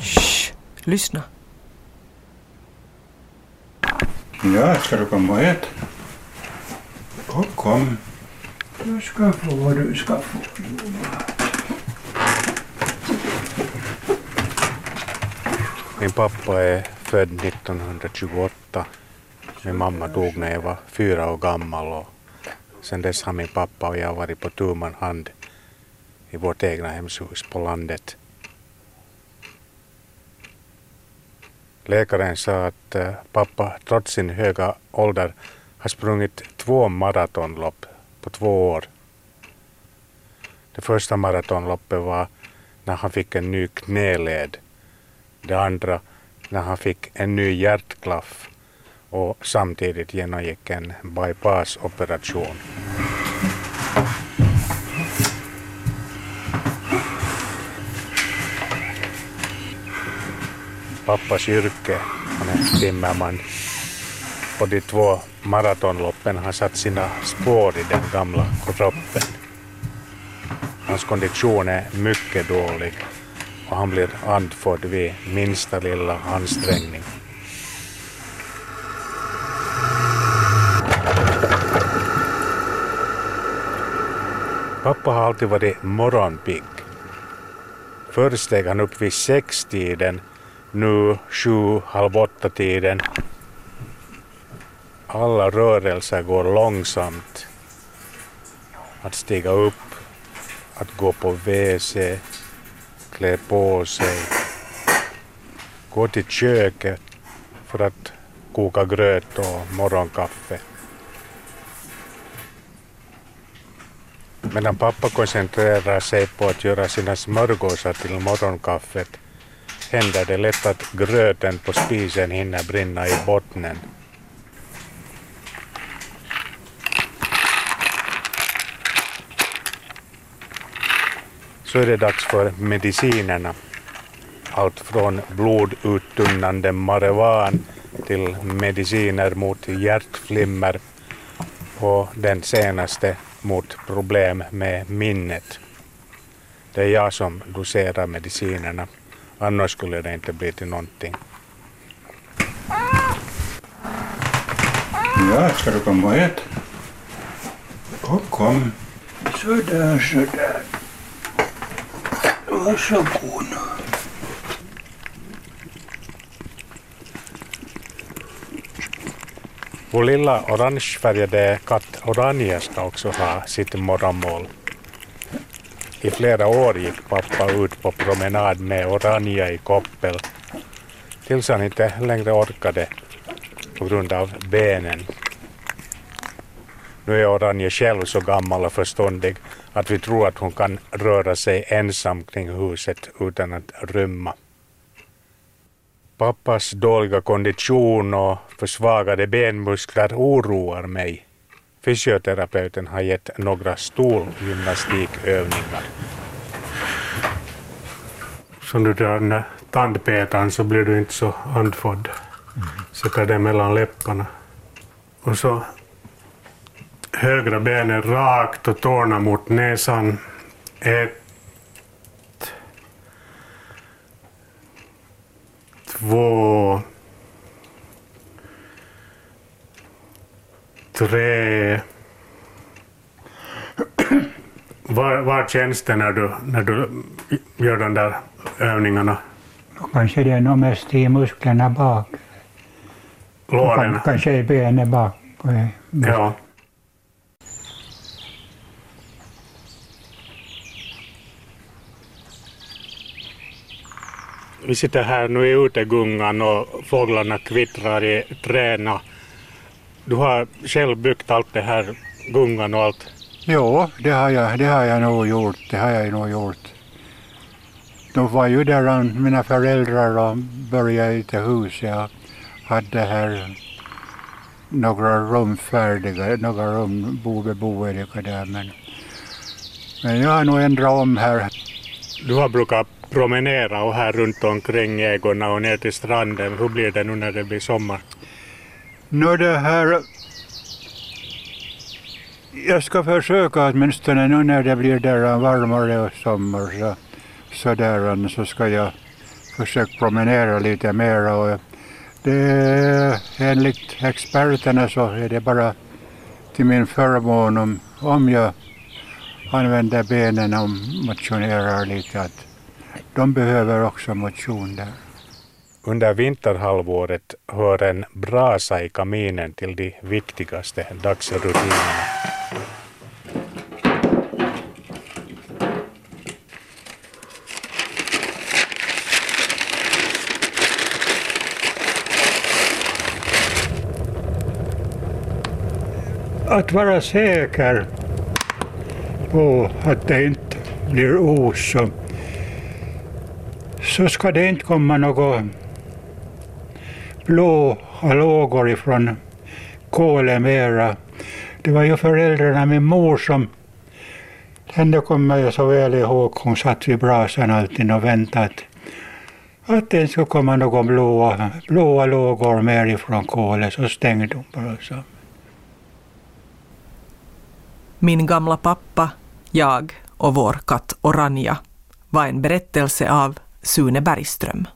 Shh, lyssna. Ja, ska du komma och äta? Kom, kom. Du ska få vad du ska få. Min pappa är född 1928. Min mamma dog när jag var fyra år gammal och sen dess har min pappa och jag varit på tu man hand i vårt egna hemshus på landet. Läkaren sa att eh, pappa trots sin höga ålder har sprungit två maratonlopp på två år. Det första maratonloppet var när han fick en ny knäled. Det andra när han fick en ny hjärtklaff och samtidigt genomgick en bypassoperation. Pappas yrke, han är timmerman. och de två maratonloppen har satt sina spår i den gamla kroppen. Hans kondition är mycket dålig och han blir andfådd vid minsta lilla ansträngning. Pappa har alltid varit morgonpigg. Först steg han upp vid sextiden, nu sju, halv åtta-tiden. Alla rörelser går långsamt. Att stiga upp, att gå på WC, klä på sig, gå till köket för att koka gröt och morgonkaffe. Medan pappa koncentrerar sig på att göra sina smörgåsar till morgonkaffet händer det lätt att gröten på spisen hinner brinna i bottnen. Så är det dags för medicinerna. Allt från bloduttunnande marijuan till mediciner mot hjärtflimmer och den senaste mot problem med minnet. Det är jag som doserar medicinerna, annars skulle det inte bli till någonting. Ja, ska du komma och äta? Kom, kom. Sådär, sådär. Varsågod nu. Vår lilla orangefärgade katt Oranje ska också ha sitt morgonmål. I flera år gick pappa ut på promenad med Oranje i koppel tills han inte längre orkade på grund av benen. Nu är Oranje själv så gammal och förståndig att vi tror att hon kan röra sig ensam kring huset utan att rymma. Pappas dåliga kondition och försvagade benmuskler oroar mig. Fysioterapeuten har gett några stolgymnastikövningar. Så du drar den där tandpetaren så blir du inte så andfådd. Sätter den mellan läpparna. Och så högra benet rakt och tårna mot näsan. Ett, två, tre. Var, var känns det när du, när du gör de där övningarna? Kanske det är nog mest i musklerna bak. Låren? Kan- Kanske i benet bak. Ja. Vi sitter här nu i utegungan och fåglarna kvittrar i träna. Du har själv byggt allt det här, gungan och allt. Jo, det har, jag, det har jag nog gjort. Det har jag nog gjort. De var ju där mina föräldrar och började i ett hus. Jag hade här några rum färdiga, några rum beboeliga där. Men, men jag har nog ändrat om här. Du har brukat promenera och här runt omkring ägorna och ner till stranden. Hur blir det nu när det blir sommar? Nå det här... Jag ska försöka åtminstone nu när det blir där varmare och sommar så, så, där, så ska jag försöka promenera lite mera. Och det, enligt experterna så är det bara till min förmån om, om jag använder benen och motionerar lite. Att de behöver också motion där. Under vinterhalvåret hör en brasa i kaminen till de viktigaste dagsrutinerna. Att vara säker på att det inte blir os så, ska det inte komma något blå lågor ifrån kolet mera. Det var ju föräldrarna, min mor som henne kommer jag så väl ihåg, hon satt vid brasan alltid och väntade att, att det skulle komma några blåa, blåa lågor mer ifrån kolet, så stängde hon bara. Min gamla pappa, jag och vår katt Oranja var en berättelse av Sune Bergström.